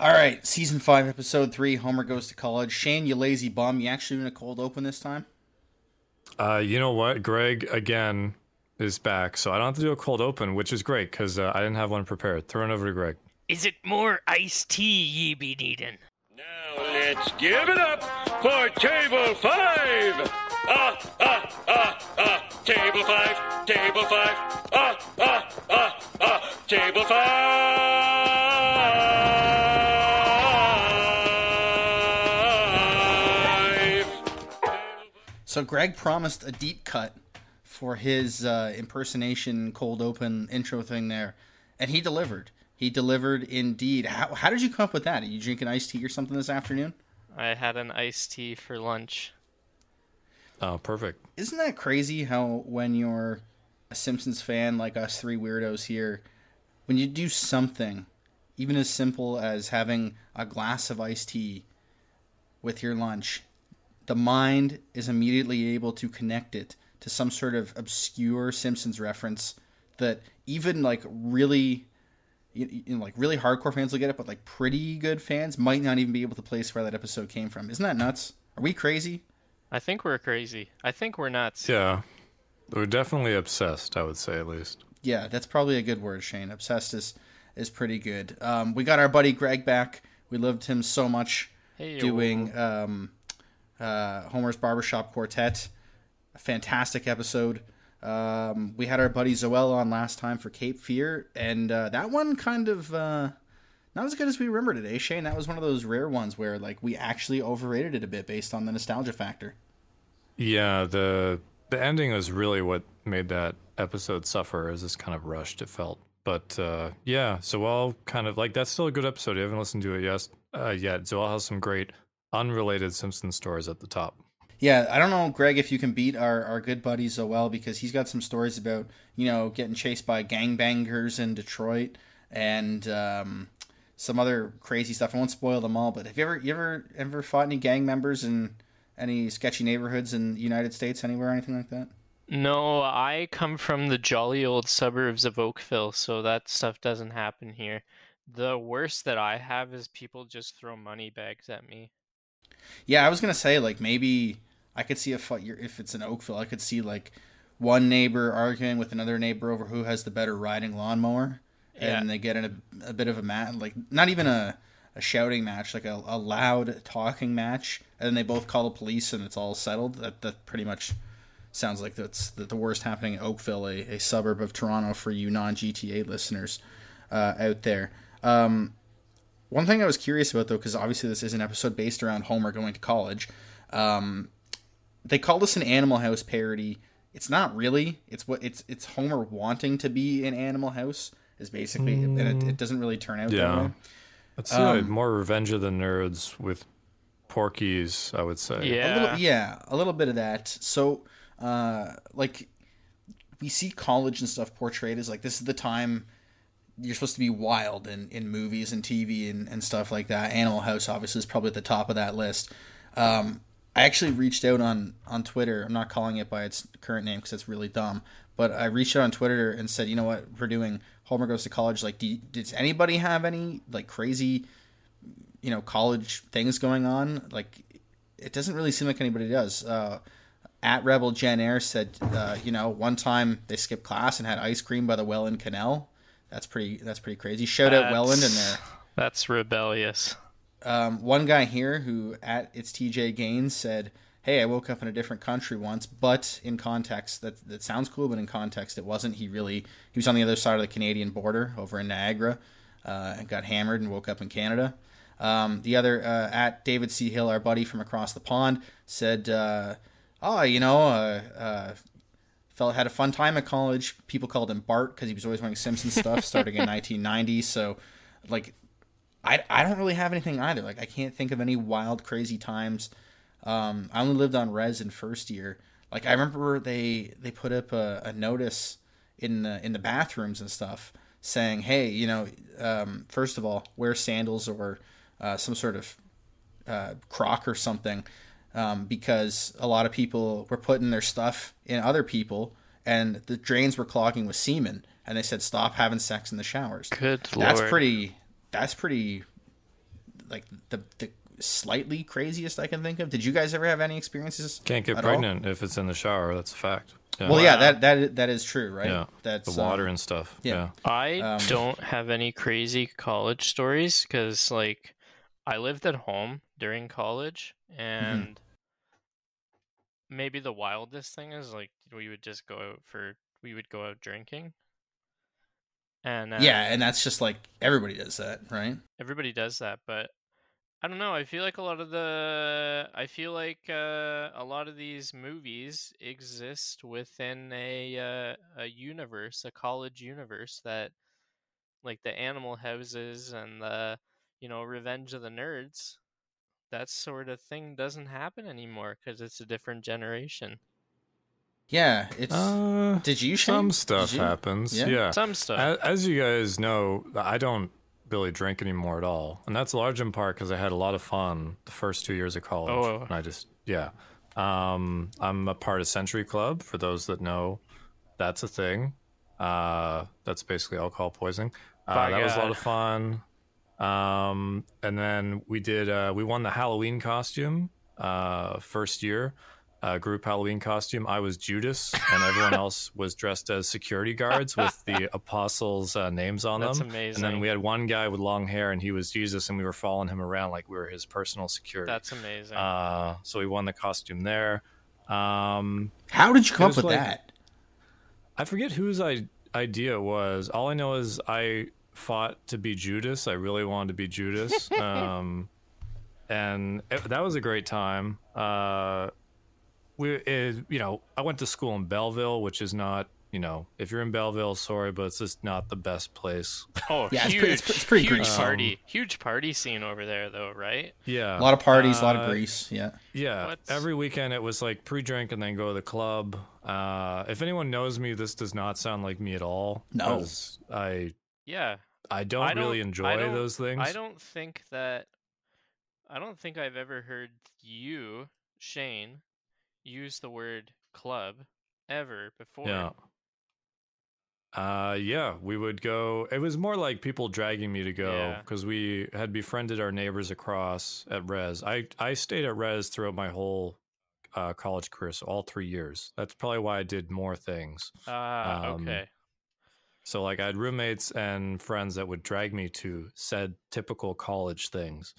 All right, season five, episode three. Homer goes to college. Shane, you lazy bum. You actually doing a cold open this time? Uh, you know what? Greg again is back, so I don't have to do a cold open, which is great because uh, I didn't have one prepared. Throw it over to Greg. Is it more iced tea ye be needin'? Now let's give it up for table five. Ah, ah, ah, ah. Table five, table five. Ah, ah, ah, ah. Table five. So Greg promised a deep cut for his uh, impersonation cold open intro thing there, and he delivered. He delivered indeed. How, how did you come up with that? Are you drinking iced tea or something this afternoon? I had an iced tea for lunch. Oh, perfect. Isn't that crazy how when you're a Simpsons fan like us three weirdos here, when you do something, even as simple as having a glass of iced tea with your lunch, the mind is immediately able to connect it to some sort of obscure Simpsons reference that even like really you, you know, like really hardcore fans will get it, but like pretty good fans might not even be able to place where that episode came from. Isn't that nuts? Are we crazy? I think we're crazy. I think we're nuts. Yeah, we're definitely obsessed. I would say at least. Yeah, that's probably a good word, Shane. Obsessed is is pretty good. Um, we got our buddy Greg back. We loved him so much Hey, doing um, uh, Homer's Barbershop Quartet. A fantastic episode. Um, we had our buddy Zoel on last time for Cape Fear, and uh, that one kind of uh, not as good as we remember today, Shane. That was one of those rare ones where like we actually overrated it a bit based on the nostalgia factor. Yeah, the the ending was really what made that episode suffer. As it's kind of rushed, it felt. But uh, yeah, Zoel kind of like that's still a good episode. You haven't listened to it yet. Uh, yet Zoel has some great unrelated Simpson stories at the top. Yeah, I don't know, Greg, if you can beat our, our good buddy Zoel because he's got some stories about, you know, getting chased by gangbangers in Detroit and um, some other crazy stuff. I won't spoil them all, but have you ever you ever ever fought any gang members in any sketchy neighborhoods in the United States anywhere, anything like that? No, I come from the jolly old suburbs of Oakville, so that stuff doesn't happen here. The worst that I have is people just throw money bags at me. Yeah, I was gonna say like maybe I could see a fight if it's in Oakville. I could see like one neighbor arguing with another neighbor over who has the better riding lawnmower, Yeah. and they get in a, a bit of a match, like not even a, a shouting match, like a, a loud talking match, and then they both call the police and it's all settled. That that pretty much sounds like that's the, the worst happening in Oakville, a, a suburb of Toronto for you non GTA listeners uh, out there. Um, one thing I was curious about though, because obviously this is an episode based around Homer going to college. Um, they called this an Animal House parody. It's not really. It's what it's it's Homer wanting to be in Animal House is basically, and it, it doesn't really turn out that Yeah. way. It's uh, Um, more Revenge of the Nerds with Porky's, I would say. A Yeah. little, yeah, a little bit of that. So, uh, like, we see college and stuff portrayed as like this is the time you're supposed to be wild in, in movies and TV and, and stuff like that. Animal House obviously is probably at the top of that list. Um, I actually reached out on on Twitter. I'm not calling it by its current name because it's really dumb. But I reached out on Twitter and said, you know what, we're doing Homer goes to college. Like, do does anybody have any like crazy, you know, college things going on? Like, it doesn't really seem like anybody does. Uh, at Rebel Jen Air said, uh, you know, one time they skipped class and had ice cream by the Welland Canal. That's pretty. That's pretty crazy. Shout out Welland in there. That's rebellious. Um, one guy here who at it's TJ Gaines said, "Hey, I woke up in a different country once, but in context, that that sounds cool, but in context, it wasn't. He really he was on the other side of the Canadian border over in Niagara, uh, and got hammered and woke up in Canada." Um, the other uh, at David C Hill, our buddy from across the pond, said, uh, "Oh, you know, uh, uh, fella had a fun time at college. People called him Bart because he was always wearing Simpsons stuff, starting in 1990. So, like." I, I don't really have anything either. Like I can't think of any wild crazy times. Um, I only lived on res in first year. Like I remember they they put up a, a notice in the in the bathrooms and stuff saying, hey, you know, um, first of all, wear sandals or uh, some sort of uh, croc or something, um, because a lot of people were putting their stuff in other people, and the drains were clogging with semen. And they said, stop having sex in the showers Good that's lord. pretty that's pretty like the the slightly craziest I can think of. Did you guys ever have any experiences? Can't get at all? pregnant if it's in the shower. That's a fact. Yeah. Well, yeah, that that that is true, right? yeah. That's the water um, and stuff. yeah. Yeah. I Um, don't have any crazy college stories because, like, I lived at home during college, Mm-hmm. and maybe the wildest thing is like we would just go out for we would go out drinking, and uh, yeah, and that's just like everybody does that, right? everybody does that, but I don't know. I feel like a lot of the I feel like uh, a lot of these movies exist within a uh, a universe, a college universe that like the Animal Houses and the you know Revenge of the Nerds. That sort of thing doesn't happen anymore because it's a different generation. Yeah, it's. Uh, did you Shane? some Did stuff you? happens. Yeah? Yeah. Some stuff. As, as you guys know, I don't really drink anymore at all, and that's large in part because I had a lot of fun the first two years of college. Oh. and I just yeah. Um, I'm a part of Century Club. For those that know, that's a thing. Uh, that's basically alcohol poisoning. Uh, By that was a lot of fun. Um, and then we did. Uh, we won the Halloween costume uh, first year. Uh, group Halloween costume. I was Judas, and everyone else was dressed as security guards with the apostles' uh, names on That's them. And amazing. And then we had one guy with long hair, and he was Jesus, and we were following him around like we were his personal security. That's amazing. uh, so we won the costume there. Um, How did you come up with like- that? I forget whose I- idea it was. All I know is I fought to be Judas. I really wanted to be Judas. um, and it, that was a great time. Uh, we, it, you know, I went to school in Belleville, which is not, you know, if you're in Belleville, sorry, but it's just not the best place. oh, yeah, it's huge, pre- it's- it's pretty huge greasy. party, huge party scene over there, though, right? yeah, A lot of parties, a lot of Uh, grease. Yeah. Yeah, What's- every weekend it was like pre-drink and then go to the club. Uh, if anyone knows me, this does not sound like me at all. No. 'cause I Yeah, I don't, I don't- really I enjoy don't- those things. I don't think that. I don't think I've ever heard you, Shane, use the word club ever before. Yeah. Uh, yeah, we would go. It was more like people dragging me to go Yeah. because we had befriended our neighbors across at Res. I I stayed at Res throughout my whole uh, college career, so all three years. That's probably why I did more things. Ah, Um, okay. So like I had roommates and friends that would drag me to said typical college things,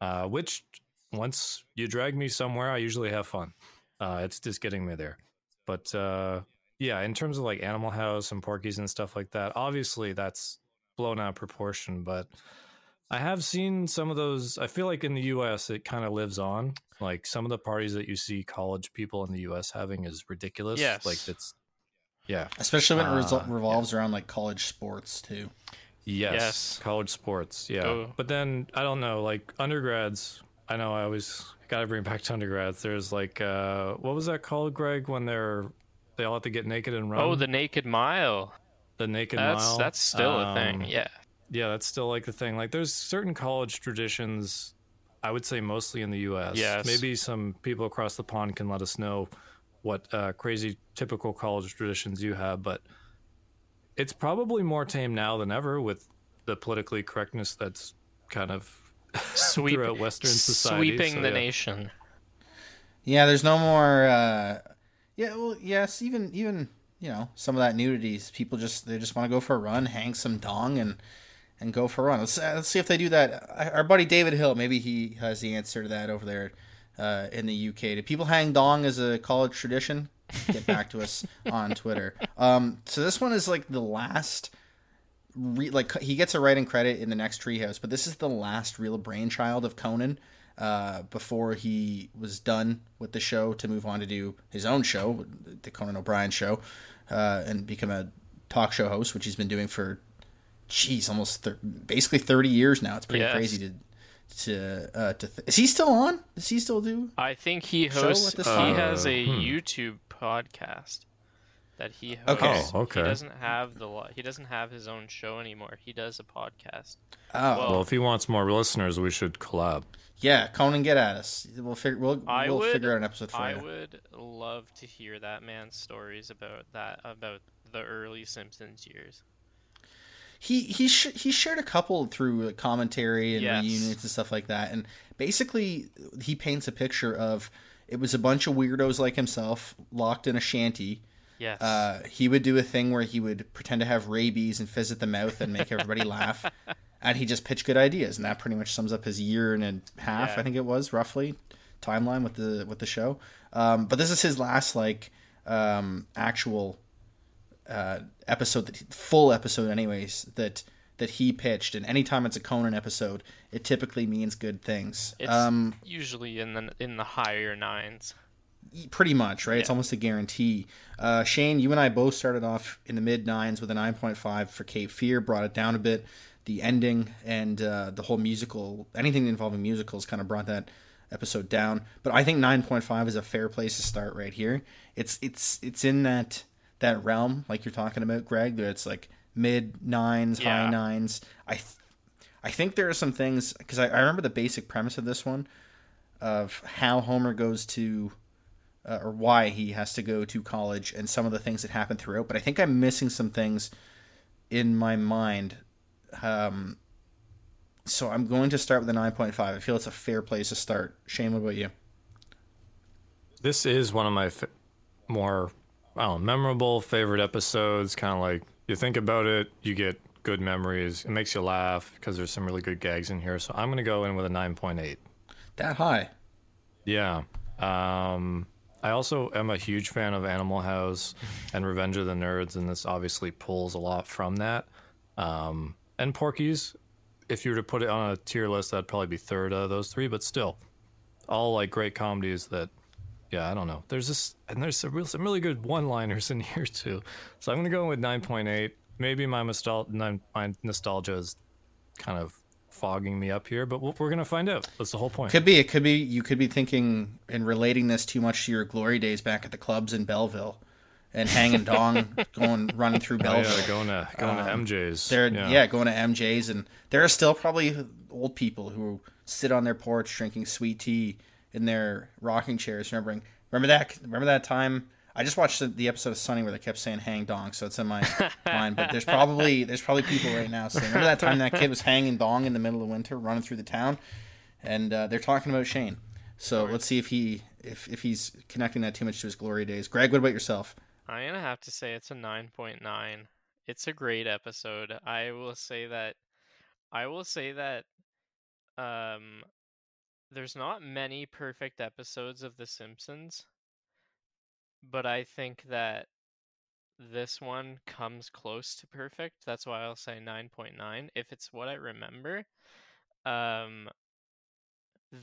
uh, which once you drag me somewhere, I usually have fun. Uh, it's just getting me there. But uh, yeah, in terms of like Animal House and Porky's and stuff like that, obviously that's blown out of proportion. But I have seen some of those. I feel like in the U.S. it kind of lives on. Like some of the parties that you see college people in the U.S. having is ridiculous. Yes. like it's yeah. Especially when it resol- Uh, revolves around like college sports too. Yes, Yes. college sports. Yeah, Go. but then I don't know, like undergrads. I know I always got to bring back to undergrads. There's like, uh, what was that called, Greg? When they're they all have to get naked and run. Oh, the Naked Mile. the naked That's mile. that's still a Um, thing. Yeah. yeah, that's still like the thing. Like, there's certain college traditions. I would say mostly in the U.S. Yes. Maybe some people across the pond can let us know what uh, crazy typical college traditions you have, but it's probably more tame now than ever with the politically correctness that's kind of Sweep, throughout Western society. sweeping so the yeah. nation. Yeah, there's no more. Uh, yeah, well, yes, even even you know some of that nudity. is People just they just want to go for a run, hang some dong, and and go for a run. Let's uh, let's see if they do that. Uh, Our buddy David Hill, maybe he has the answer to that over there uh, in the UK. Do people hang dong as a college tradition? Get back to us on Twitter. Um, so this one is like the last. Re- like he gets a writing credit in the next treehouse, but this is the last real brainchild of Conan uh, before he was done with the show to move on to do his own show, the Conan O'Brien show, uh, and become a talk show host, which he's been doing for, geez, almost thir- basically thirty years now. It's pretty Yes. crazy to to uh, to. Th- is he still on? Does he still do? I think he hosts. at this he time? has a hmm. YouTube podcast that he hosts. Okay. Oh, okay. He doesn't have the. li- He doesn't have his own show anymore. He does a podcast. Oh, Well- Well, if he wants more listeners, we should collab. yeah, Conan, get at us. We'll figure. We'll, we'll would- figure out an episode for I you. would love to hear that man's stories about that about the early Simpsons years. He he sh- he shared a couple through commentary and Yes. reunions and stuff like that, and basically he paints a picture of it was a bunch of weirdos like himself locked in a shanty. Yes. Uh, he would do a thing where he would pretend to have rabies and fizz at the mouth and make everybody laugh, and he just pitched good ideas, and that pretty much sums up his year and a half, Yeah. I think it was roughly, timeline with the with the show. Um, but this is his last like um, actual uh, episode that full episode anyways that that he pitched. And anytime it's a conan episode it typically means good things. It's um usually in the in the higher nines. pretty much right? It's almost a guarantee. Uh shane you and i both started off in the mid nines with a 9.5 for cape fear brought it down a bit. The ending and uh, the whole musical anything involving musicals kind of brought that episode down. But i think 9.5 is a fair place to start right here. It's it's it's in that that realm like you're talking about greg that it's like mid nines high nines i th- i think there are some things because I, I remember the basic premise of this one of how homer goes to uh, or why he has to go to college and some of the things that happen throughout. But I think I'm missing some things in my mind. Um, so I'm going to start with a 9.5. I feel it's a fair place to start. Shane, what about you? This is one of my f- more I don't know, memorable favorite episodes. Kind of like you think about it, you get good memories. It makes you laugh because there's some really good gags in here. So I'm gonna go in with a 9.8. That high. Yeah. Um, I also am a huge fan of Animal House and Revenge of the Nerds, and this obviously pulls a lot from that. Um, and Porky's, if you were to put it on a tier list, that'd probably be third of those three, but still, all like great comedies that, yeah, I don't know. There's this, and there's some, real, some really good one liners in here too. So I'm going to go with 9.8. Maybe my, nostal- my nostalgia is kind of fogging me up here, but we're going to find out. That's the whole point. Could be. It could be. You could be thinking and relating this too much to your glory days back at the clubs in Belleville, and hanging dong, going running through Oh, Belleville. yeah, going to going Um, to MJ's. They're yeah. going to MJ's, and there are still probably old people who sit on their porch drinking sweet tea in their rocking chairs, remembering remember that remember that time. I just watched the, the episode of Sunny where they kept saying "hang dong," so it's in my mind. But there's probably there's probably people right now saying, "Remember that time that kid was hanging dong in the middle of winter, running through the town?" And uh, they're talking about Shane. So let's see if he if if he's connecting that too much to his glory days. Greg, what about yourself? I'm gonna have to say it's a 9.9. It's a great episode. I will say that. I will say that. Um, there's not many perfect episodes of The Simpsons, but I think that this one comes close to perfect. That's why I'll say 9.9 if it's what I remember. Um,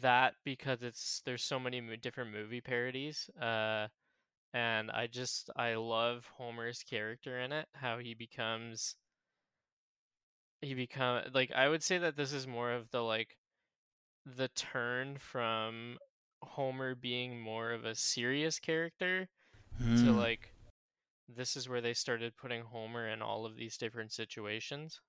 that because it's there's so many different movie parodies. Uh and I just I love Homer's character in it, how he becomes he become like I would say that this is more of the like the turn from Homer being more of a serious character to Hmm. like this is where they started putting Homer in all of these different situations.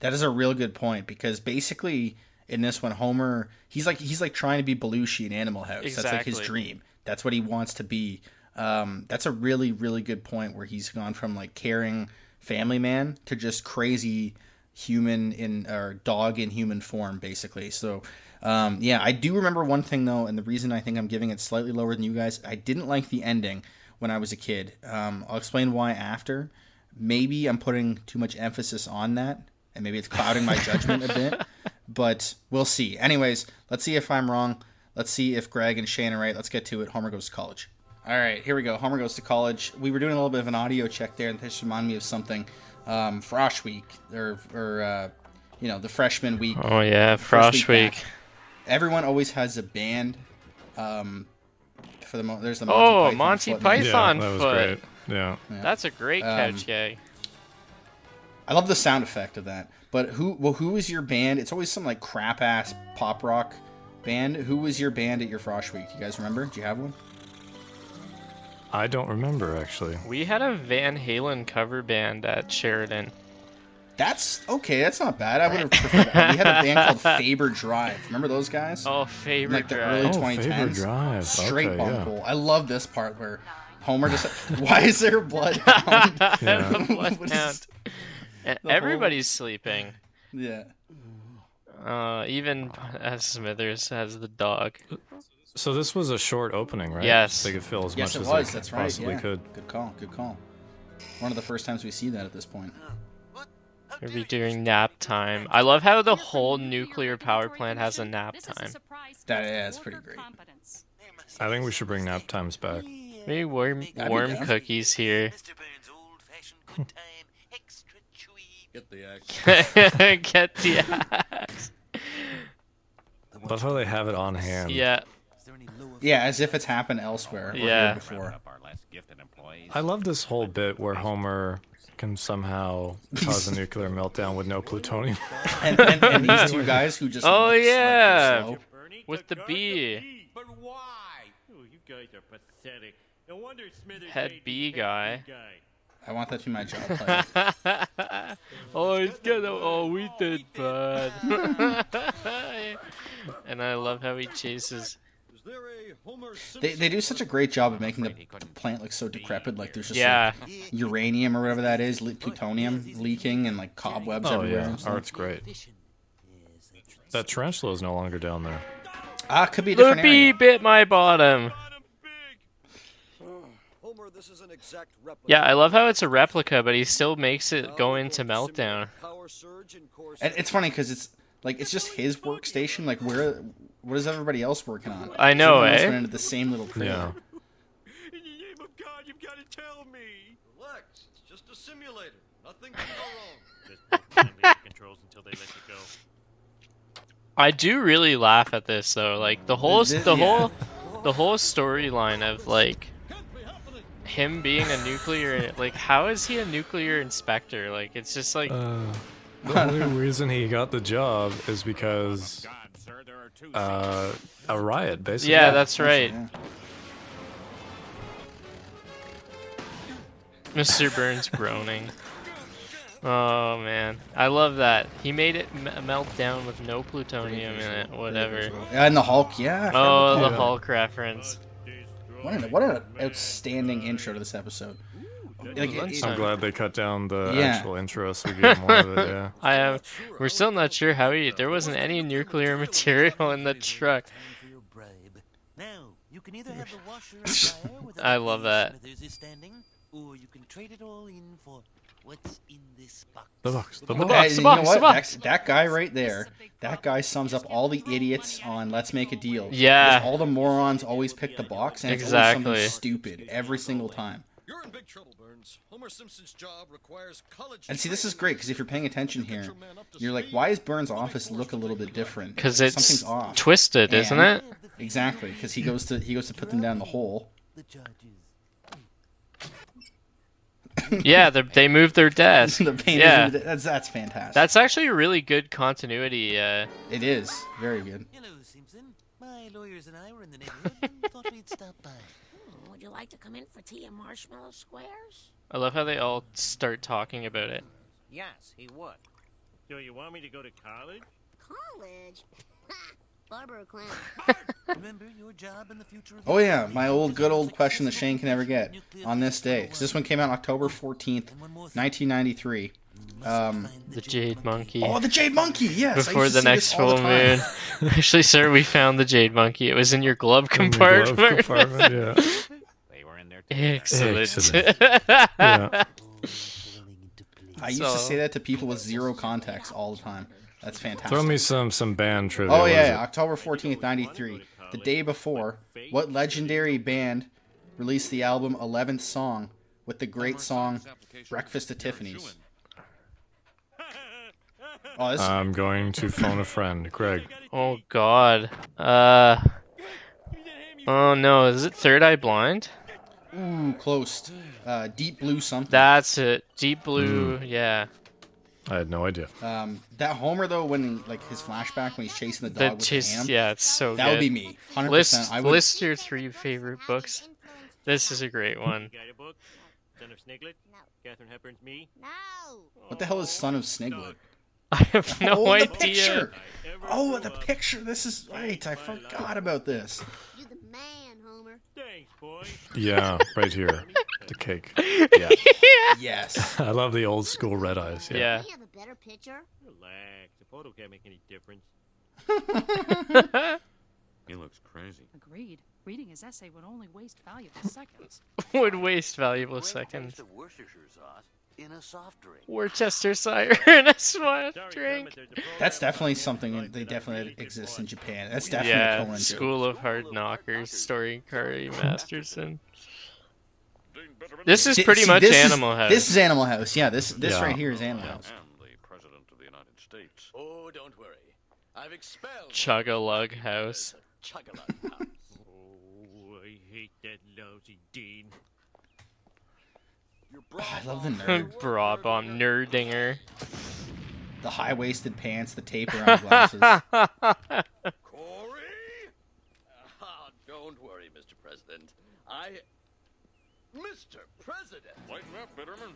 That is a real good point because basically in this one, Homer he's like he's like trying to be Belushi in Animal House. That's like his dream. That's what he wants to be. Um, that's a really really good point where he's gone from like caring family man to just crazy human in or dog in human form basically. So um, yeah, I do remember one thing though, and the reason I think I'm giving it slightly lower than you guys, I didn't like the ending when I was a kid. Um, I'll explain why after. Maybe I'm putting too much emphasis on that, and maybe it's clouding my judgment a bit. But we'll see. Anyways, let's see if I'm wrong. Let's see if Greg and Shane are right. Let's get to it. Homer goes to college. All right, here we go. Homer goes to college. We were doing a little bit of an audio check there, and this reminded me of something. Um, Frosh Week, or, or uh, you know, the freshman week. Oh yeah, Frosh week Week. Everyone always has a band. Um, for the mo- there's the Oh, Python Monty foot. Python. yeah, that was foot. great. Yeah. That's a great Um, couch gag. I love the sound effect of that. But who well who was your band? It's always some like crap ass pop rock band. Who was your band at your Frosh Week? Do you guys remember? Do you have one? I don't remember actually. We had a Van Halen cover band at Sheridan. That's okay. That's not bad. I would have preferred. That. We had a band called Faber Drive. Remember those guys? Oh, favorite like the drive. early Oh, Faber Drive. Straight Okay, yeah. I love this part where Homer just. why is there a bloodhound? Yeah. What is- Bloodhound. And whole- everybody's sleeping. Yeah. Uh, even as Smithers has the dog. So this was a short opening, right? Yes. They could fill as Yes, much it as was. they That's right. possibly yeah. could. Good call. Good call. One of the first times we see that at this point. Maybe during nap time. I love how the whole nuclear power plant has a nap time. That- yeah, it's pretty great. I think we should bring nap times back. Maybe warm, warm cookies here. Mr. Burns' old-fashioned good time, extra chewy. Get the axe. Get the axe. Love how they have it on hand. Yeah. Yeah, as if it's happened elsewhere. or here Yeah. Before. Up our less gifted employees. I love this whole bit where Homer can somehow cause a nuclear meltdown with no plutonium. And, and, and these two guys who just. Oh, look like they're yeah. slow. With the bee. But why? Oh, you guys are pathetic. No wonder Smithers Head made bee guy. guy. I want that to be my job title. oh, he's gonna. Oh, we did bad. and I love how he chases. Is there a Homer They, they do such a great job of making the plant look so decrepit. Like there's just Yeah. like, uranium or whatever that is, le- plutonium leaking and like cobwebs Oh everywhere. yeah, and stuff. art's great. fishing? Yes, that's. That tarantula is no longer down there. Ah, could be a different bee area. bit my bottom. Homer, this is an exact replica. Yeah, I love how it's a replica, but he still makes it go into meltdown. Power surge and core And it's funny because it's like it's just his workstation. Like where, what is everybody else working on? I know, Everyone else eh? went into the same little crate. Yeah. In the name of God, you've got to tell me. Relax, it's just a simulator. Nothing can go wrong. Just controls until they let you go. I do really laugh at this though. Like the whole, This- the yeah. whole, the whole storyline of like him being a nuclear. Like, how is he a nuclear inspector? Like, it's just like. Uh, the only reason he got the job is because God, sir, there are two. uh, a riot, basically. Yeah, that's right. Yeah. Mr. Burns groaning. Oh man, I love that. He made it m- melt down with no plutonium in it. Whatever. Yeah, and the Hulk, yeah. Oh, the. Hulk reference. What an, what an outstanding intro to this episode. Like, it- it- I'm glad they cut down the Yeah. actual intro so we get more of it. Yeah. I am. We're still not sure how he. There wasn't any nuclear material in the truck. Time for your bribe. Now, you can either have the washer or dryer where the I love that. Smithers is standing, or you can trade it all in for what's in this box. The box. The The box. box, Hey, the you box, know the box. That, that guy right there, that guy sums up all the idiots on Let's Make a Deal. Yeah. Because all the morons always pick the box, and it's always something stupid every single time. You're in big trouble, Burns. Homer Simpson's job requires college. And see, this is great because if you're paying attention here, you're like, why is Burns' office look a little bit different? Because it's something's off. twisted, isn't it? Exactly, because he goes to he goes to put them down the hole. Yeah, they they moved their desk. the yeah, is, that's that's fantastic. that's actually a really good continuity. Uh, it is very good. Hello, Simpson. My lawyers and I were in the neighborhood and thought we'd stop by. Would you like to come in for tea and marshmallow squares? I love how they all start talking about it. Yes, he would. Do you want me to go to college? College? Barbara clown. Remember your job in the future of Oh yeah, my old good old question that Shane can never get on this day because this one came out October fourteenth, nineteen ninety three. Um, The Jade Monkey. oh, the Jade Monkey, yes. Before the next full the moon. Actually, sir, we found the Jade Monkey. It was in your glove In the glove compartment. compartment, yeah. They were in there together. Excellent. Excellent. Yeah. falling into place. I used to say that to people with zero contacts all the time. That's fantastic. Throw me some some band trivia. Oh yeah, yeah, October fourteenth, ninety three. The day before, what legendary band released the album Eleventh Song with the great song "Breakfast at Tiffany's"? Oh, this, I'm going to phone a friend, Greg. oh God. Uh. Oh no, is it Third Eye Blind? Ooh, close. Uh, Deep Blue something. That's it. Deep Blue. Hmm. Yeah. I had no idea. Um, that Homer though, when like his flashback when he's chasing the The dog with chase. the ham, Yeah, it's so that good. would be me. Hundred List percent. I would. list your three favorite books. This is a great one. Got a book? Son of Sniglet? No. Katharine Hepburn's me? No. What the hell is Son of Sniglet? I have no oh, the idea. picture. Oh, the picture. This is right. I forgot about this. You the man, Homer. Thanks, boy. Yeah, right here. the cake. yeah. Yes. I love the old school red eyes. Yeah. Yeah. We have a better picture. Relax. The photo can't make any difference. He looks crazy. Agreed. Reading his essay would only waste valuable seconds. Would waste valuable seconds. taste of Worcestershire sauce in a soft drink. Worcestershire in a soft drink. Kermit, there's a program That's definitely something they that definitely really exists in. Japan. That's definitely a Yeah, Poland joke. School of Hard Knockers starring Kari Masterson. This is pretty see, much this is- Animal House. This is Animal House. Yeah, this this Yeah. right here is Animal House. And the President of the United States. Oh, don't worry. I've expelled Chug a Lug House. Chug-a-lug house. Oh, I hate that lousy Dean. Your I love the nerd. Bra bomb nerdinger. The high waisted pants, the tape around glasses. Corey? Ah, don't worry, Mr. President. I. Mr. President! Lighten up, Bitterman.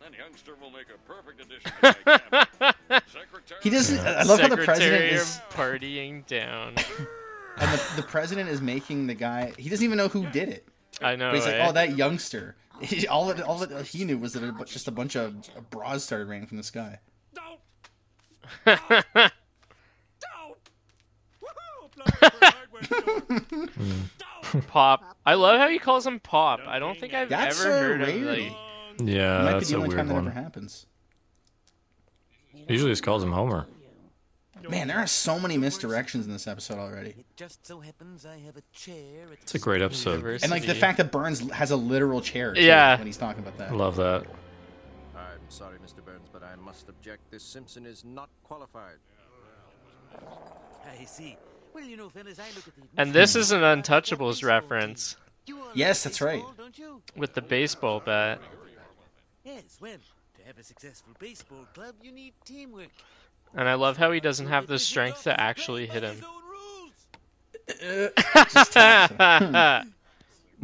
That youngster will make a perfect addition to my. Secretary. He doesn't. I love how the president is, partying down. and the, the president is making the guy. He doesn't even know who did it. I know. But he's like, eh? oh, that youngster. All that all that he knew was that a, just a bunch of bras started raining from the sky. Don't! Don't! Woohoo! Flying for a hardware store. Don't! Pop. I love how he calls him Pop. I don't think I've That's ever a heard of like. Yeah, It might be that's the a only weird time that ever happens. Usually just calls him Homer. Man, there are so many misdirections in this episode already. It just so happens I have a chair at It's a great episode. And like the fact that Burns has a literal chair. Too, Yeah. When he's talking about that. Love that. I'm sorry, Mr. Burns, but I must object. This Simpson is not qualified. I see. Well, you know, fellas, I look at the And this is an Untouchables reference Yes, that's right. Don't you? with the baseball bat. Yes, well, to have a successful baseball club, you need teamwork. And I love how he doesn't have the strength to actually hit him. Just taps him.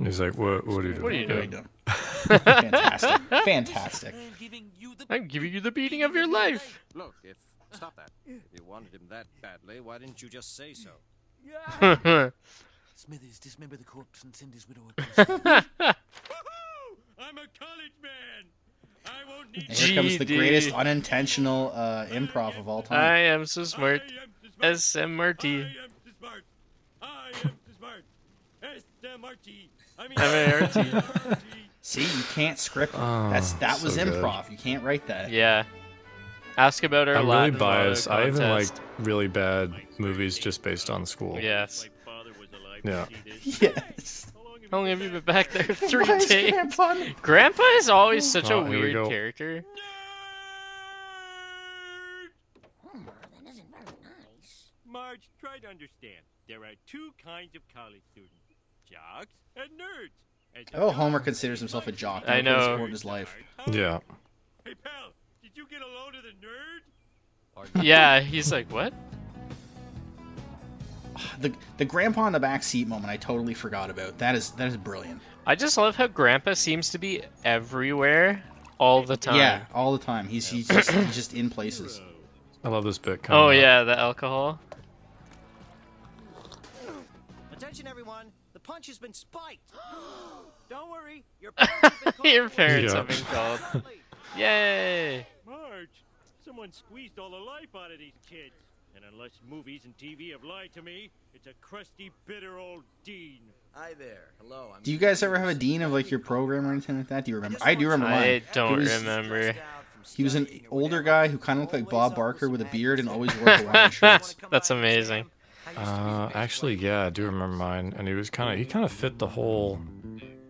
He's like, what, what are you doing? What are you doing? go. Fantastic. Fantastic. I'm giving you the I'm giving you the beating of your life. Look, if stop that. If you wanted him that badly, why didn't you just say so? Smithers, dismember the corpse and send his widow a kiss. Woohoo! I'm a college man. I won't need And here comes the greatest unintentional uh, improv of all time. am so smart. I am so smart. SMRT. I am the smart. I am the smart. S-M-R-T. I mean, M-A-R-T. See, you can't script. it. Oh, That's that was so good. improv. You can't write that. Yeah. Ask about our I'm really Latin photo biased. I even like really bad movies just based on school. Yes. my father was alive Yeah. to see this. Yes. How long have How long have you been back there? Three Why is days. Grandpa on Grandpa is always such Oh, a here we weird go. character. Homer, that isn't very nice. Marge, try to understand. There are two kinds of college students jocks and nerds. As a Oh, jock, Homer considers himself a jock. I Never played a know. sport in his life. Yeah. Hey, pal, did you get a load of the nerd? Yeah, he's like, what? The the grandpa in the back seat moment I totally forgot about. That is that is brilliant. I just love how Grandpa seems to be everywhere all the time. Yeah, all the time. He's he's just, he's just in places. I love this bit. Oh up. yeah, the alcohol. Attention, everyone. The punch has been spiked. Don't worry. Your parents have been called Your for. parents Yeah. have been called. Yay! Marge, someone squeezed all the life out of these kids. And unless movies and TV have lied to me, it's a crusty, bitter old dean. Hi there. Hello. I'm Do you guys ever have a dean of like your program or anything like that? Do you remember? I do remember I mine. don't He was- remember. He was an older guy who kind of looked like Bob Barker with a beard and always wore Hawaiian shirts. That's amazing. Uh, actually, yeah, I do remember mine, and he was kind of he kind of fit the whole,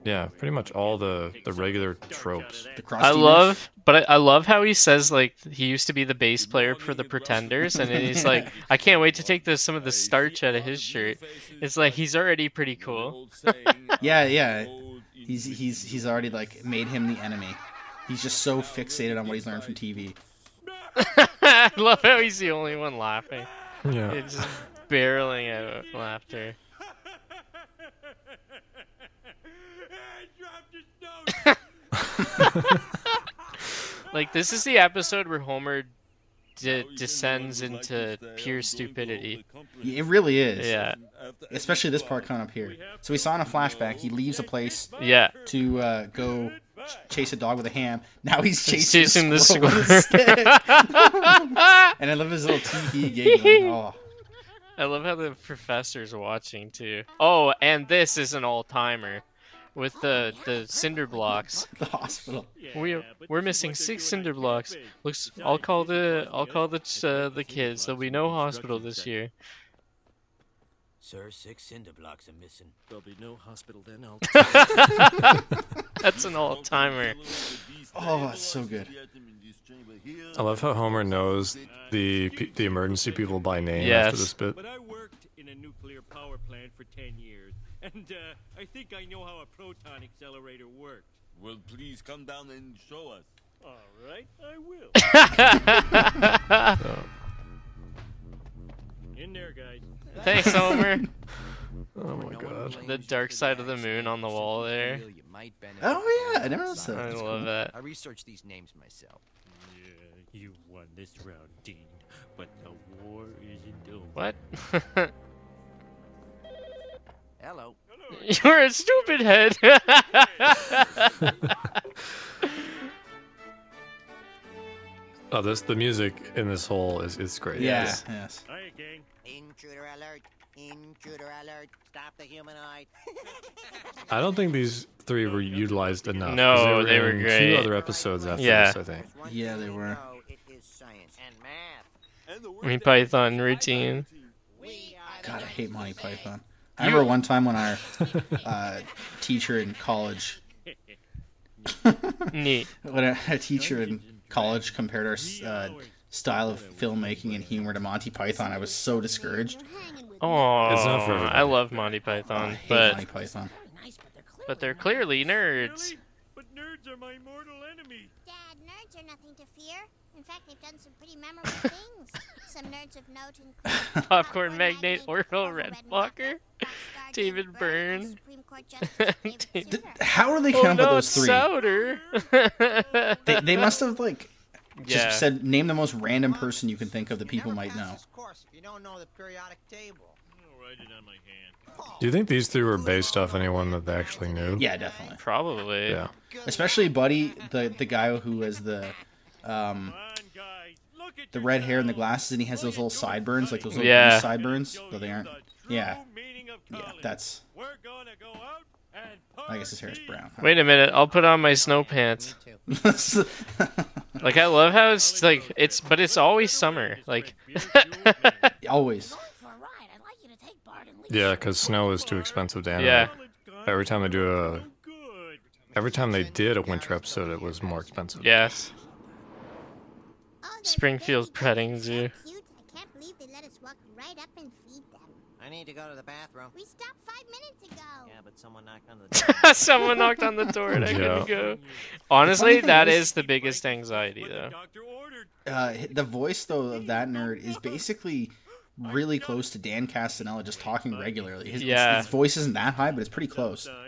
yeah, pretty much all the the regular tropes. The I love, but I, I love how he says like he used to be the bass player for the Pretenders, and then he's like, I can't wait to take the, some of the starch out of his shirt. It's like he's already pretty cool. Yeah, yeah. He's he's he's already like made him the enemy. He's just so fixated on what he's learned from TV. I love how he's the only one laughing. Yeah, It's just barreling out laughter. I dropped his note. Like this is the episode where Homer de- descends into pure stupidity. It really is. Yeah. especially this part coming up here. So we saw in a flashback he leaves a place Yeah. to uh, go ch- chase a dog with a ham. Now he's chasing, chasing the the squirrel with squirrel. and I love his little tee giggling. Oh, I love how the professor's watching too. Oh, and this is an all timer with the the cinder blocks. the hospital. We we're missing six cinder blocks. Looks. I'll call the I'll call the uh, the kids. There'll be no hospital this year. Sir, six cinder blocks are missing. There'll be no hospital then. I'll That's an all timer. Oh, that's so good. I love how Homer knows the the emergency people by name Yes. after this bit. But I worked in a nuclear power plant for 10 years, and uh, I think I know how a proton accelerator works. Well, please come down and show us. All right, I will. In there, guys. Thanks, Homer. Oh my god. The dark side of the moon on the wall there. Oh yeah, I never noticed that. I That's love cool. that. I researched these names myself. Yeah, you won this round, Dean, but the war isn't over. What? Hello. You're a stupid head. Oh, this the music in this whole is is great. Yes, yes. Hiya, gang. Intruder alert! Intruder alert! Stop the humanoid! I don't think these three were utilized enough. No, they were in great. Two other episodes after Yeah. this, I think. Yeah, they were. No, it is science and math. Me Python routine. God, I hate Monty Python. I remember one time when our uh, teacher in college, when a, a teacher in college compared our uh, style of filmmaking and humor to Monty Python, I was so discouraged. Oh, It's not for everybody. I love Monty I Python, hate but Monty Python. but they're clearly nerds. But nerds are my mortal enemy. Dad, nerds are nothing to fear. In fact, they've done some pretty memorable things. Some nerds of note include Popcorn magnate Orville Redenbacher, Rockstar David Byrne. and Supreme Court Justice David David- How are they Oh come up with no, those three? Souter. They, they must have like just Yeah. said name the most random person you can think of that people might know. this course if you don't know the periodic table. I'll write it on my hand. Do you think these three were based off anyone that they actually knew? Yeah, definitely. Probably. Yeah. Especially Buddy, the the guy who has the um Come on, guys. Look at the red hair and the glasses, and he has those little sideburns, like those little Yeah. sideburns, though they aren't. Yeah, yeah, that's. We're gonna go out and I guess his hair is party. brown. Wait a minute, I'll put on my snow pants. Like I love how it's like it's, but it's always summer. Like Always. For a ride, I'd like you to take Bart and Lisa. Yeah, because snow is too expensive to animate. yeah, Every time they do a, every time they did a winter episode, it was more expensive. yes. Those Springfield petting zoo. I can't believe they let us walk right up and feed them. I need to go to the bathroom. We stopped five minutes ago. Yeah, but someone knocked on the door. Someone knocked on the door and I Yeah. couldn't go. Honestly, that is- is the biggest anxiety though. Uh, the voice though of that nerd is basically really close to Dan Castellaneta, just talking regularly. His, Yeah. his voice isn't that high, but it's pretty close.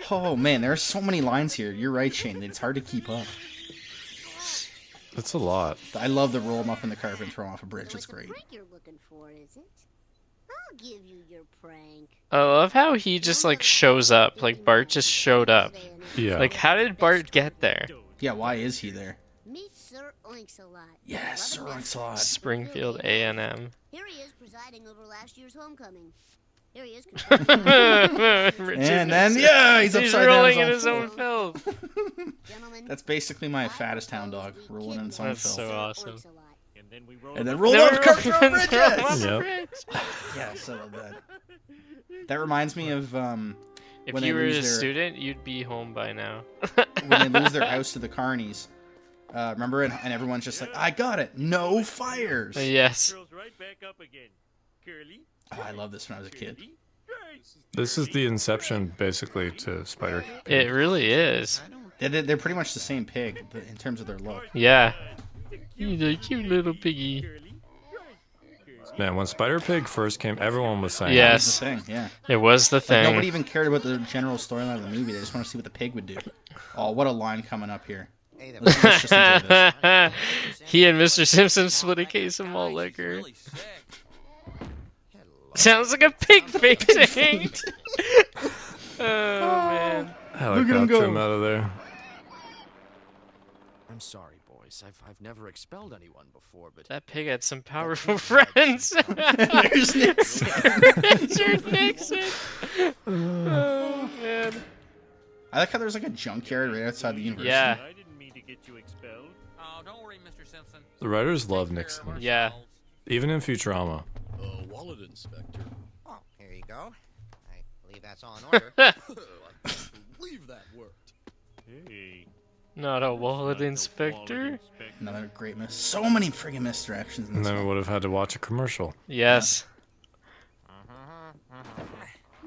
Outside, we roll 'em up in a carpet and throw 'em off a bridge. Oh man, there are so many lines here. You're right, Shane. It's hard to keep up. That's a lot. I love the roll 'em up in the carpet and throw 'em off a bridge. So It's it's great. a prank you're looking for, is it? I'll give you your prank. I love how he just like shows up. Like Bart just showed up. Yeah. Like how did Bart get there? Yeah, why is he there? Meet Sir Oinks-a-Lot. Yes, Sir Oinks-a-Lot. Springfield A and M. Here he is presiding over last year's homecoming. Here he is. And then yeah, he's, He's upside rolling down in his his own own filth. filth. That's basically my fattest hound dog rolling in his own That's filth. so awesome. And then we roll And 'em then up roll up carpet on mind. Throw 'em off bridges. Yep. bridge. Yes, I love that. That reminds me of um, If When they you were a their- student, you'd be home by now. when they lose their house to the carnies. Uh, remember, and, and everyone's just like, "I got it, no fires." yes. Curls right back up again. Curly. Oh, I love this when I was a kid. This is the inception, basically, to Spider. It really is. They're, they're pretty much the same pig but in terms of their look. Yeah. He's a cute little piggy. Man, when Spider Pig first came, everyone was saying, Yeah. was the thing, yeah. It was the Like, thing. nobody even cared about the general storyline of the movie. They just want to see what the pig would do. Oh, what a line coming up here. Hey there, Let's- let's just enjoy he and Mr. Simpson split a case of malt liquor. Sounds like a pig fainting. oh man. Oh, Helicopter him out of there. I'm sorry, boys. I've, I've never expelled anyone before, but That pig had some powerful friends. There's Nixon. Richard Nixon. Oh man. I like how there's like a junkyard right outside the university. Yeah. I didn't mean to get you expelled. Oh, don't worry, Mr. Simpson. The writers love Nixon, Yeah. even in Futurama. Wallet inspector. Oh, here you go. I believe that's all in order. I believe that worked. Hey. Not a wallet not inspector. wallet inspector. Another great miss. So many friggin' misdirections in And this then we one. would have had to watch a commercial. Yes. Mm-hmm.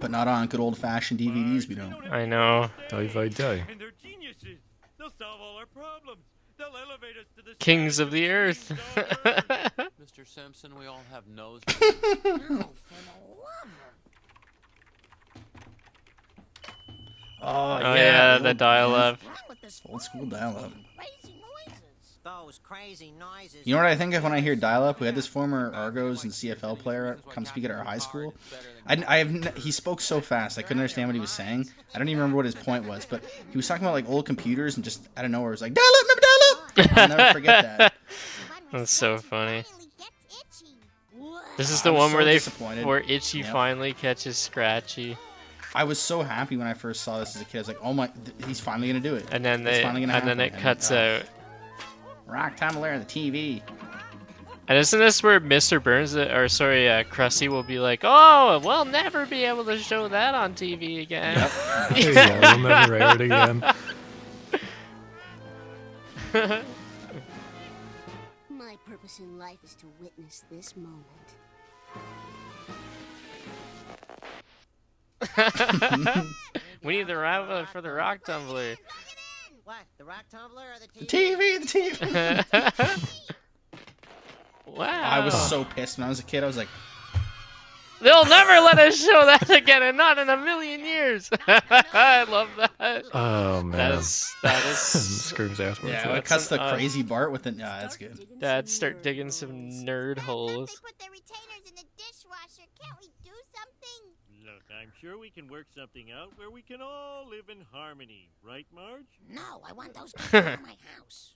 But not on good old fashioned DVDs, we don't. I know. Die by die. And they're geniuses. They'll solve all our problems. They'll elevate us to the Kings of the earth. kings on earth. Mr. Simpson, we all have nose. Oh, Oh yeah, old- the dial-up. Wrong with this Old school dial-up. Crazy noises. Those crazy noises. You know what I think of when I hear dial-up? We had this former Argos and CFL player come speak at our high school. I, I have n- he spoke so fast I couldn't understand what he was saying. I don't even remember what his point was, but he was talking about like old computers and just out of nowhere it was like dial-up, remember dial-up. I'll never forget that. That's so funny. Finally gets itchy. This is the I'm one so where they disappointed. where Itchy Yep. finally catches Scratchy, I was so happy when I first saw this as a kid. I was like, oh my, th- he's finally gonna do it. and then they finally and gonna then it happen. cuts uh, out. Rock tumbler on the TV. And isn't this where Mr. Burns, uh, or sorry, uh, Krusty will be like, "Oh, we'll never be able to show that on TV again." yeah, we'll never air it again. My purpose in life is to witness this moment. we need the rabbit for the rock tumbler. What? The rock tumbler or the The TV? TV, the TV. wow. I was so pissed when I was a kid. I was like, They'll never let us show that again, and not in a million years. I love that. Oh man. That is that is. Screams afterwards. yeah, yeah. it cuts the uh, crazy Bart with the. Nah, that's good. Dad, start digging some nerd holes. We put the retainers in the dishwasher. Can't we do something? Look, I'm sure we can work something out where we can all live in harmony, right, Marge? No, I want those kids out of my house.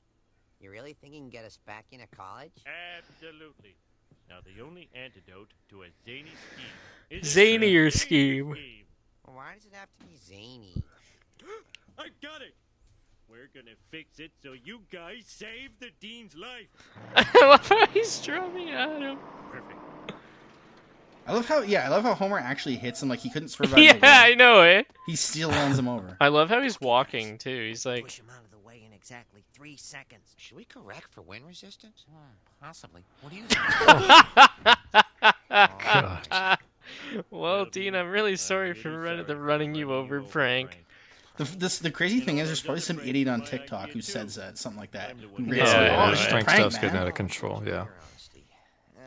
You really think you can get us back into college? Absolutely. Now, the only antidote to a zany scheme is Zanier zany scheme. Well, why does it have to be zany? I got it. We're gonna fix it so you guys save the dean's life. I love how he's drumming at him. Perfect. I love how yeah, I love how Homer actually hits him like he couldn't survive. Yeah, I know it. He still runs him over. I love how he's walking too. He's like, Push him out of the way in exactly three seconds. Should we correct for wind resistance? Hmm, possibly. What do you God. "Well, Dean, I'm really sorry for running the running you over prank." The, this, the crazy thing is, there's probably some idiot on TikTok who says that something like that. Who Yeah, yeah, oh, yeah. it's just a Prank prank, stuff's getting out of control. Yeah. Your honesty.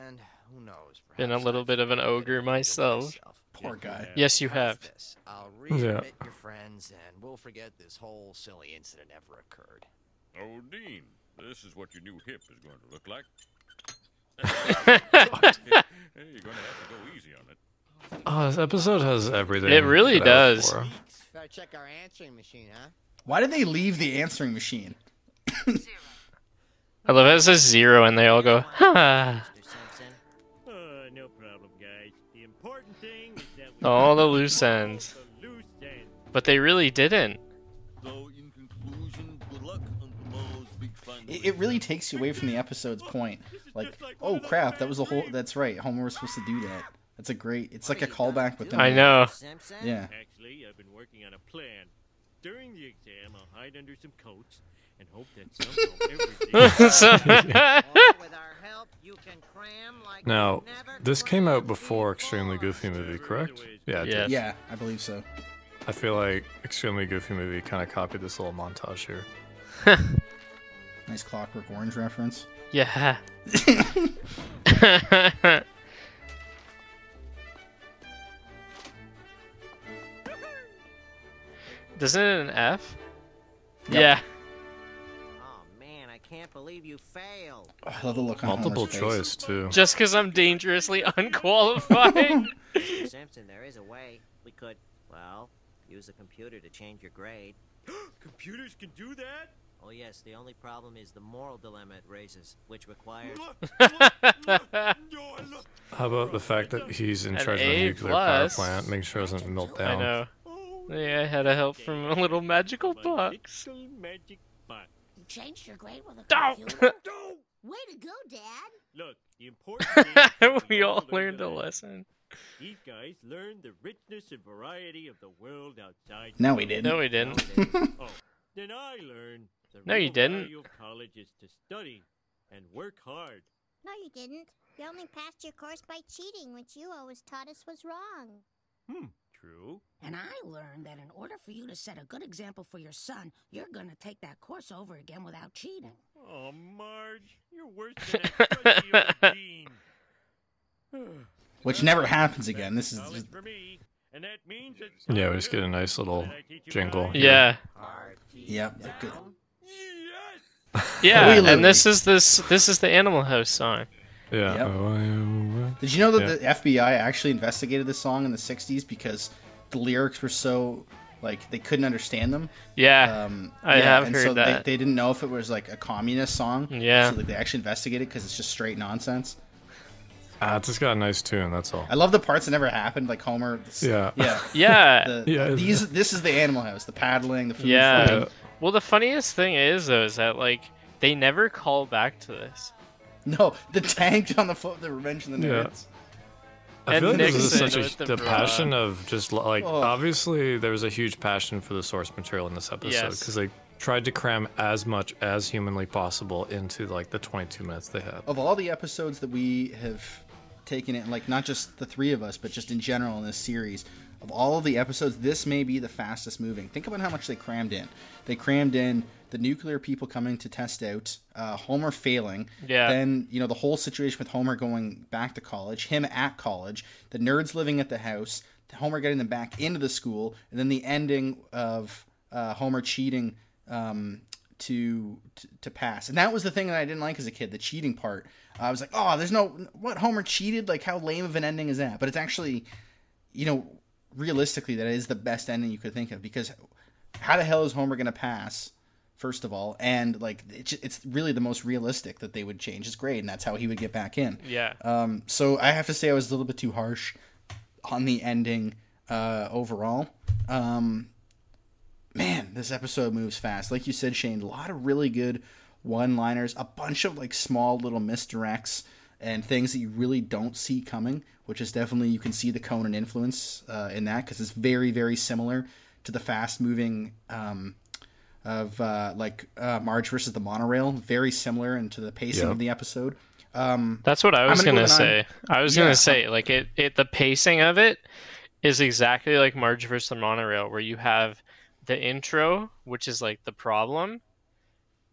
And who knows? Been a little bit of an ogre myself. myself. Poor guy. Yes, you have. this? I'll Yeah. your friends, and we'll forget this whole silly incident ever occurred. Oh, Dean, this is what your new hip is going to look like. hey, you're going to have to go easy on it. Oh, this episode has everything. It really does. for it. Better check our answering machine, huh? Why did they leave the answering machine? I love how it says zero, and they all go, "Ha!" All the loose ends. the loose ends. But they really didn't. So, in conclusion, good luck on tomorrow's big final. It, it really takes you away from the episode's point. Like, oh crap, that was the whole. That's right. Homer was supposed to do that. That's a great. It's like a callback within. I know. Yeah. Actually, I've been working on a plan. During the exam, I'll hide under some coats and hope that somehow everything. So- Or with our help, you can cram like Now, this came out before Extremely. Goofy movie, correct? Yeah. it Yeah. did. Yeah, I believe so. I feel like Extremely Goofy movie kind of copied this little montage here. Nice Clockwork Orange reference. yeah. Doesn't it an F? Yep. Yeah. Believe you failed. Oh, I love the look on Multiple Homer's face. choice too. Just because I'm dangerously unqualified. Mr. Simpson, there is a way. We could, well, use a computer to change your grade. Computers can do that? Oh, yes, the only problem is the moral dilemma it raises, which requires. How about the fact that he's in An charge of a A nuclear plus. power plant, make sure it doesn't melt down. I know. Oh, yeah, I had a help from a little magical box. Little magic box. You changed your grade with a Don't. computer? Way to go, Dad. Look, the important thing we all learned a lesson. These guys learned the richness and variety of the world outside. No, we didn't. No, we didn't. oh, then I learned the No, you didn't. value of college is to study and work hard. No, you didn't. You only passed your course by cheating, which you always taught us was wrong. Hmm, true. And I learned that in order for you to set a good example for your son, you're gonna take that course over again without cheating. Oh, Marge, you're worse than a crusty old. Which never happens again. This is just, for me, and that means it's Yeah, we just get a nice little jingle. here. Yeah. yep. they're. Yeah, and this is this this is the Animal House song. Yeah. Yep. Oh, Did you know that Yeah. the FBI actually investigated this song in the '60s because the lyrics were so like they couldn't understand them? Yeah, Um, I yeah, have and heard so that. They, they didn't know if it was like a communist song. Yeah. So like, they actually investigated because it's just straight nonsense. Ah, it's just got a nice tune. That's all. I love the parts that never happened, like Homer. Yeah. Yeah. Yeah. The, Yeah, These. This is the Animal House. The paddling. The food Yeah. fighting. Well, the funniest thing is though is that like they never call back to this. No, the tank on the foot. The Revenge of the Yeah. Nerds. I And feel like this is Nixon such with a the the bra. passion of just li- like Oh. obviously there was a huge passion for the source material in this episode Yes. because they tried to cram as much as humanly possible into like the 22 minutes they had. Of all the episodes that we have taken in, like not just the three of us, but just in general in this series, of all of the episodes, this may be the fastest moving. Think about how much they crammed in. They crammed in the nuclear people coming to test out, uh, Homer failing, Yeah. then you know the whole situation with Homer going back to college, him at college, the nerds living at the house, Homer getting them back into the school, and then the ending of uh, Homer cheating um, to, to to pass. And that was the thing that I didn't like as a kid, the cheating part. I was like, oh, there's no what Homer cheated. Like, how lame of an ending is that? But it's actually, you know, realistically, that is the best ending you could think of because how the hell is Homer going to pass? First of all, and like it's, it's really the most realistic that they would change his grade, and that's how he would get back in. Yeah. Um, so I have to say I was a little bit too harsh on the ending uh, overall. Um, man, this episode moves fast. Like you said, Shane, a lot of really good one-liners, a bunch of like small little misdirects and things that you really don't see coming, which is definitely you can see the Conan influence uh, in that because it's very very similar to the fast-moving. Um, of uh, like uh, Marge versus the monorail, very similar into the pacing Yep. of the episode. Um, That's what I was gonna gonna, go with say. I was Yeah. gonna say like it, it the pacing of it is exactly like Marge versus the Monorail, where you have the intro, which is like the problem,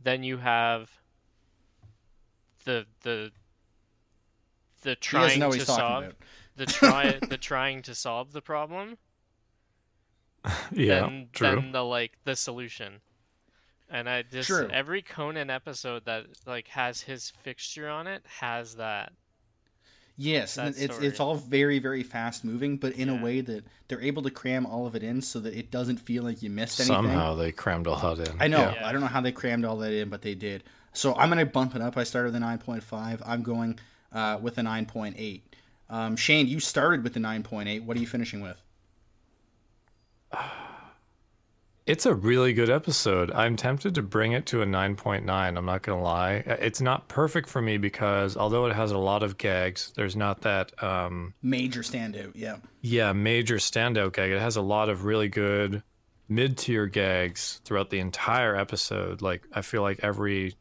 then you have the the the trying doesn't know what to solve about. the try the trying to solve the problem, Yeah, then true. then the like the solution. And I just True. every Conan episode that like has his fixture on it has that. Yes, and that it's story. it's all very very fast moving, but in Yeah. a way that they're able to cram all of it in so that it doesn't feel like you missed anything. Somehow they crammed all that in. I know. Yeah. I don't know how they crammed all that in, but they did. So I'm gonna bump it up. I started with a 9.5. I'm going uh, with a 9.8. Um, Shane, you started with the 9.8. What are you finishing with? It's a really good episode. I'm tempted to bring it to a 9.9. I'm not going to lie. It's not perfect for me because although it has a lot of gags, there's not that um Major standout. Yeah. yeah, major standout gag. It has a lot of really good mid-tier gags throughout the entire episode. Like I feel like every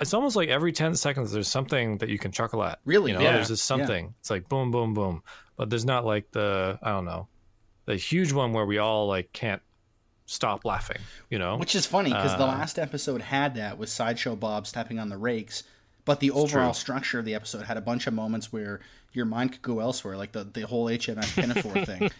it's almost like every 10 seconds there's something that you can chuckle at. Really? You know, Yeah. there's just Yeah. something. It's like boom boom boom. But there's not like the I don't know, the huge one where we all like can't stop laughing, you know? Which is funny because the Uh, last episode had that with Sideshow Bob stepping on the rakes, but the overall true. structure of the episode had a bunch of moments where your mind could go elsewhere, like the, the whole HMS Pinafore thing.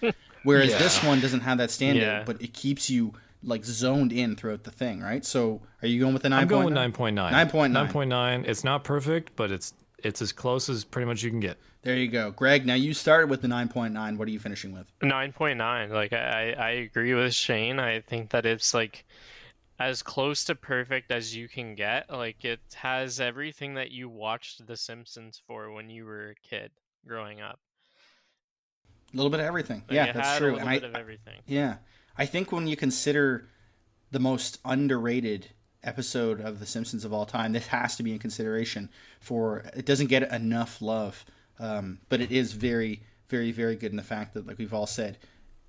Whereas Yeah. this one doesn't have that standout, Yeah. but it keeps you like zoned in throughout the thing, right? So are you going with the nine? I'm going with nine point nine. Nine point nine. Nine point nine. It's not perfect, but it's it's as close as pretty much you can get. There you go, Greg. Now you started with the nine point nine. What are you finishing with? Nine point nine. Like I, I agree with Shane. I think that it's like as close to perfect as you can get. Like it has everything that you watched The Simpsons for when you were a kid growing up. A little bit of everything. Like, yeah, it that's had true. A little and bit I, of everything. Yeah, I think when you consider the most underrated episode of The Simpsons of all time, this has to be in consideration. For it doesn't get enough love, um, but it is very, very, very good in the fact that, like we've all said,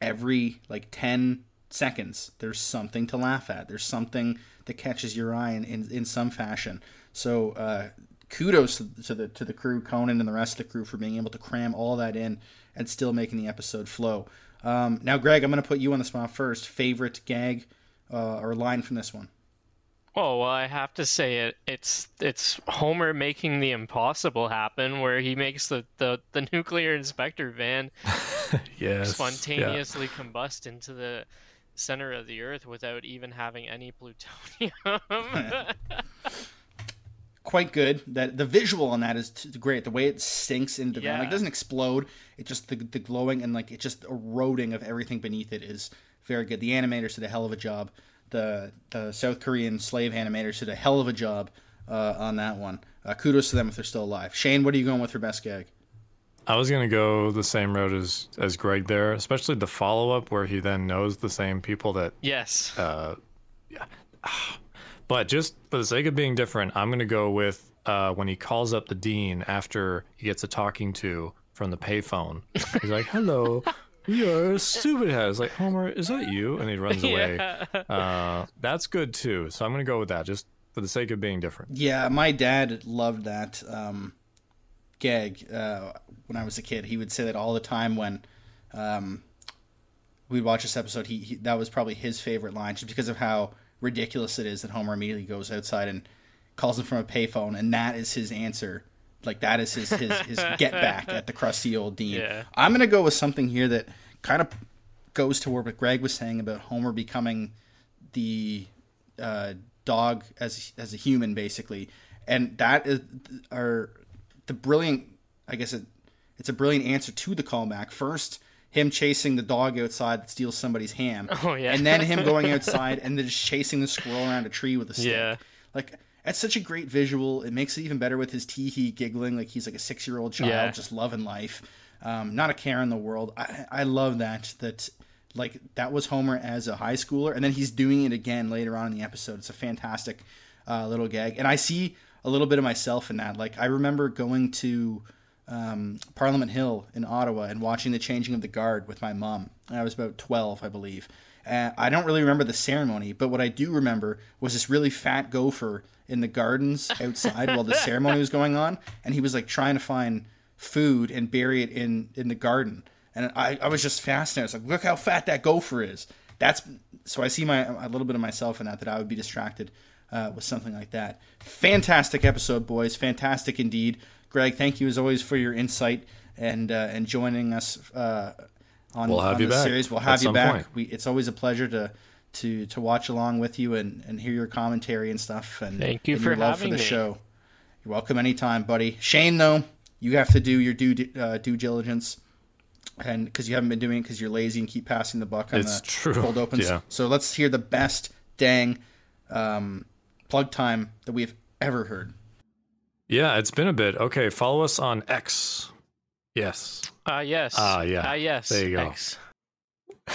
every like ten seconds there's something to laugh at. There's something that catches your eye in in, in some fashion. So. Uh, kudos to, to the to the crew, Conan and the rest of the crew for being able to cram all that in and still making the episode flow. Um, now, Greg, I'm going to put you on the spot first. Favorite gag uh, or line from this one? Oh well, I have to say it. It's it's Homer making the impossible happen, where he makes the the, the nuclear inspector van yes, spontaneously yeah. combust into the center of the Earth without even having any plutonium. quite good. That the visual on that is t- great. The way it sinks into the ground, like it doesn't explode. It just the the glowing and like it just eroding of everything beneath it is very good. The animators did a hell of a job. The the South Korean slave animators did a hell of a job uh, on that one. Uh, kudos to them if they're still alive. Shane, what are you going with for best gag? I was gonna go the same road as as Greg there, especially the follow up where he then knows the same people that. Yes. Uh, yeah. But just for the sake of being different, I'm going to go with uh, when he calls up the dean after he gets a talking to from the payphone. He's like, "Hello, we are a stupid heads." Like Homer, is that you? And he runs away. Yeah. Uh, that's good too. So I'm going to go with that, just for the sake of being different. Yeah, my dad loved that um, gag uh, when I was a kid. He would say that all the time when um, we'd watch this episode. He, he that was probably his favorite line, just because of how ridiculous it is that Homer immediately goes outside and calls him from a payphone, and that is his answer. Like that is his his, his get back at the crusty old dean. Yeah. I'm gonna go with something here that kind of goes toward what Greg was saying about Homer becoming the uh, dog as as a human, basically, and that is are the brilliant. I guess it, it's a brilliant answer to the callback. First, him chasing the dog outside that steals somebody's ham. Oh, yeah. And then him going outside and then just chasing the squirrel around a tree with a stick. Yeah. Like that's such a great visual. It makes it even better with his tee hee giggling like he's like a six year old child Yeah. just loving life. Um, not a care in the world. I, I love that that like that was Homer as a high schooler, and then he's doing it again later on in the episode. It's a fantastic uh, little gag, and I see a little bit of myself in that. Like I remember going to um, Parliament Hill in Ottawa and watching the changing of the guard with my mom. I was about 12, I believe. Uh, I don't really remember the ceremony, but what I do remember was this really fat gopher in the gardens outside while the ceremony was going on, and he was like trying to find food and bury it in in the garden. And I, I was just fascinated. I was like, look how fat that gopher is. That's so I see my a little bit of myself in that that I would be distracted uh, with something like that. Fantastic episode, boys. Fantastic indeed. Greg, thank you as always for your insight and uh, and joining us uh, on, We'll have on you the back series. We'll at have you back. We, it's always a pleasure to to to watch along with you and, and hear your commentary and stuff. And Thank you and for your love having for the me. show. You're welcome anytime, buddy. Shane, though, you have to do your due uh, due diligence, and because you haven't been doing it because you're lazy and keep passing the buck on It's the true. cold opens. Yeah. So let's hear the best dang um, plug time that we've ever heard. Yeah, it's been a bit. Okay, follow us on X. Yes. Ah, yes. Ah, yeah. Ah, yes. There you go.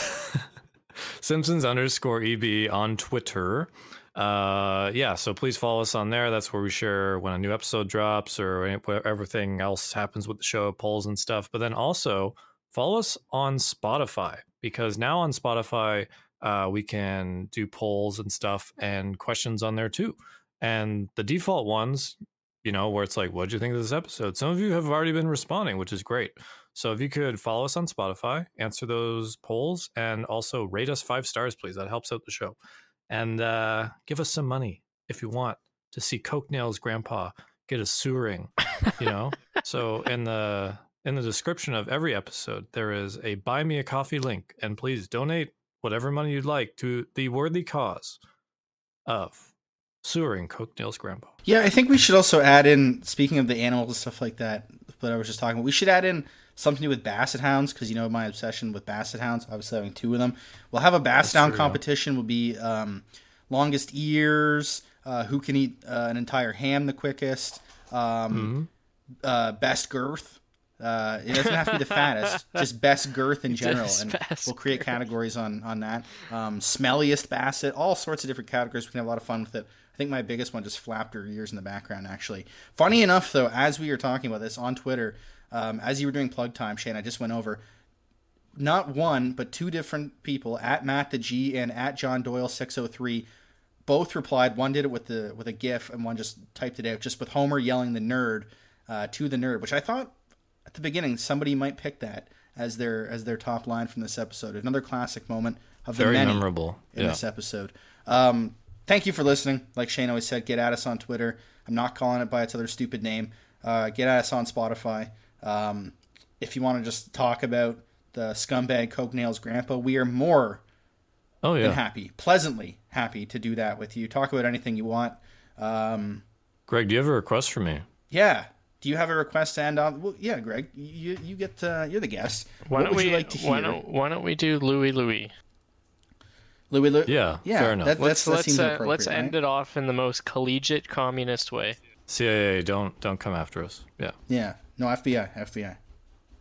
Simpsons underscore EB on Twitter. Uh, yeah, so please follow us on there. That's where we share when a new episode drops or everything else happens with the show, polls and stuff. But then also follow us on Spotify because now on Spotify, uh, we can do polls and stuff and questions on there too. And the default ones, you know, where it's like, what do you think of this episode? Some of you have already been responding, which is great. So if you could follow us on Spotify, answer those polls, and also rate us five stars, please. That helps out the show. And uh, give us some money if you want to see Coke Nails Grandpa get a sewering, you know? so in the in the description of every episode, there is a buy me a coffee link. And please donate whatever money you'd like to the worthy cause of sewering Cookdale's grandpa. Yeah, I think we should also add in, speaking of the animals and stuff like that, that I was just talking about, we should add in something to do with basset hounds because you know my obsession with basset hounds, obviously having two of them. We'll have a basset hound competition, will be um, longest ears, uh, who can eat uh, an entire ham the quickest, um, uh, best girth. Uh, it doesn't have to be the fattest, just best girth in general, Just and we'll create girth. categories on on that. Um, smelliest basset, all sorts of different categories. We can have a lot of fun with it. I think my biggest one just flapped her ears in the background. Actually, funny enough though, as we were talking about this on Twitter, um, as you were doing plug time, Shane, I just went over not one but two different people at Matt the G and at John Doyle six oh three both replied. One did it with the with a GIF, and one just typed it out, just with Homer yelling the nerd uh, to the nerd, which I thought at the beginning somebody might pick that as their as their top line from this episode. Another classic moment of the Very many memorable, in yeah. this episode. Um, thank you for listening. Like Shane always said, get at us on Twitter. I'm not calling it by its other stupid name. Uh, get at us on Spotify. Um, if you want to just talk about the scumbag Coke Nails Grandpa, we are more Oh yeah. than happy, pleasantly happy to do that with you. Talk about anything you want. Um, Greg, do you have a request for me? yeah. Do you have a request to end on? Well, yeah, Greg, you you get uh, you're the guest. Why what don't would we? you like to hear? Why don't Why don't we do Louie Louie? Louie, Lou- Yeah, yeah, fair enough. That, Let's that's, that let's seems uh, let's right? end it off in the most collegiate communist way. CIA, don't don't come after us. Yeah, Yeah, no FBI, FBI.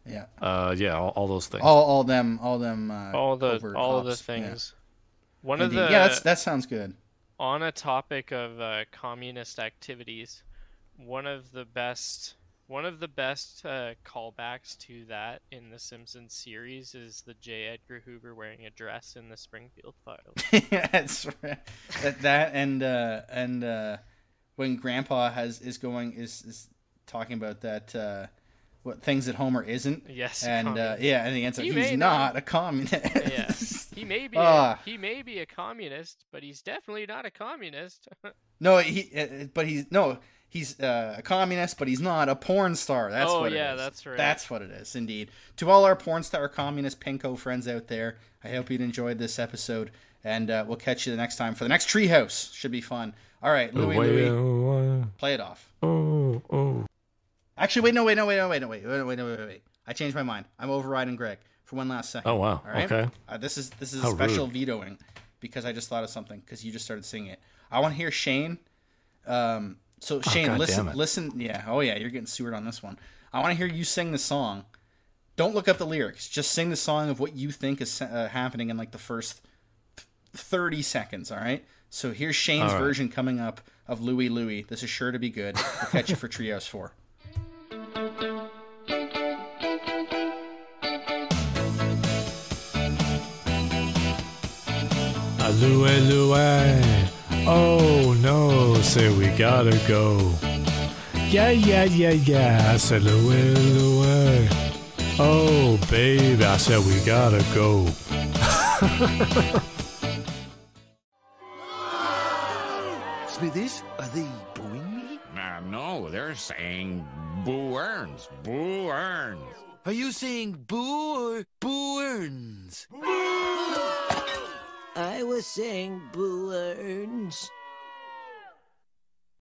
Yeah, uh, yeah, all, all those things. all all them, all them. Uh, all the covert all of the ops, yeah. things. One Indeed. of the yeah, that's, that sounds good. on a topic of uh, communist activities, one of the best one of the best uh, callbacks to that in the Simpsons series is the J. Edgar Hoover wearing a dress in the Springfield Files. that's right. That, that and uh, and uh, when Grandpa has is going is is talking about that uh, what things that Homer isn't. Yes, and uh, yeah, and the answer He he's not not. a communist. yeah, he may be Ah. a, he may be a communist, but he's definitely not a communist. No, he uh, but he's no. He's uh, a communist, but he's not a porn star. That's Oh, what it yeah, is. that's right. That's what it is, indeed. To all our porn star communist pinko friends out there, I hope you'd enjoyed this episode, and uh, we'll catch you the next time for the next Treehouse. Should be fun. All right, Louie, Louie, play it off. Oh, oh. Actually, wait, no, wait, no, wait, no, wait, no, wait, wait, wait, wait, wait, wait. I changed my mind. I'm overriding Greg for one last second. Oh, wow. All right. Okay. Uh, this is this is a special rude. vetoing because I just thought of something because you just started singing it. I want to hear Shane. Um, so Shane, Oh, listen, listen. Yeah. Oh yeah, you're getting sewered on this one. I want to hear you sing the song. Don't look up the lyrics. Just sing the song of what you think is uh, happening in like the first thirty seconds. All right. So here's Shane's right. version coming up of Louie Louie. This is sure to be good. We'll catch you for Treehouse Four. Louie, Louie. Oh no, say we gotta go. Yeah, yeah, yeah, yeah. I said Louie, Louie. Oh baby, I said we gotta go. Smithers, are they booing me? Nah, no, they're saying Boo Earns. Boo Earns. Are you saying boo or boo earns? I was saying boo earns.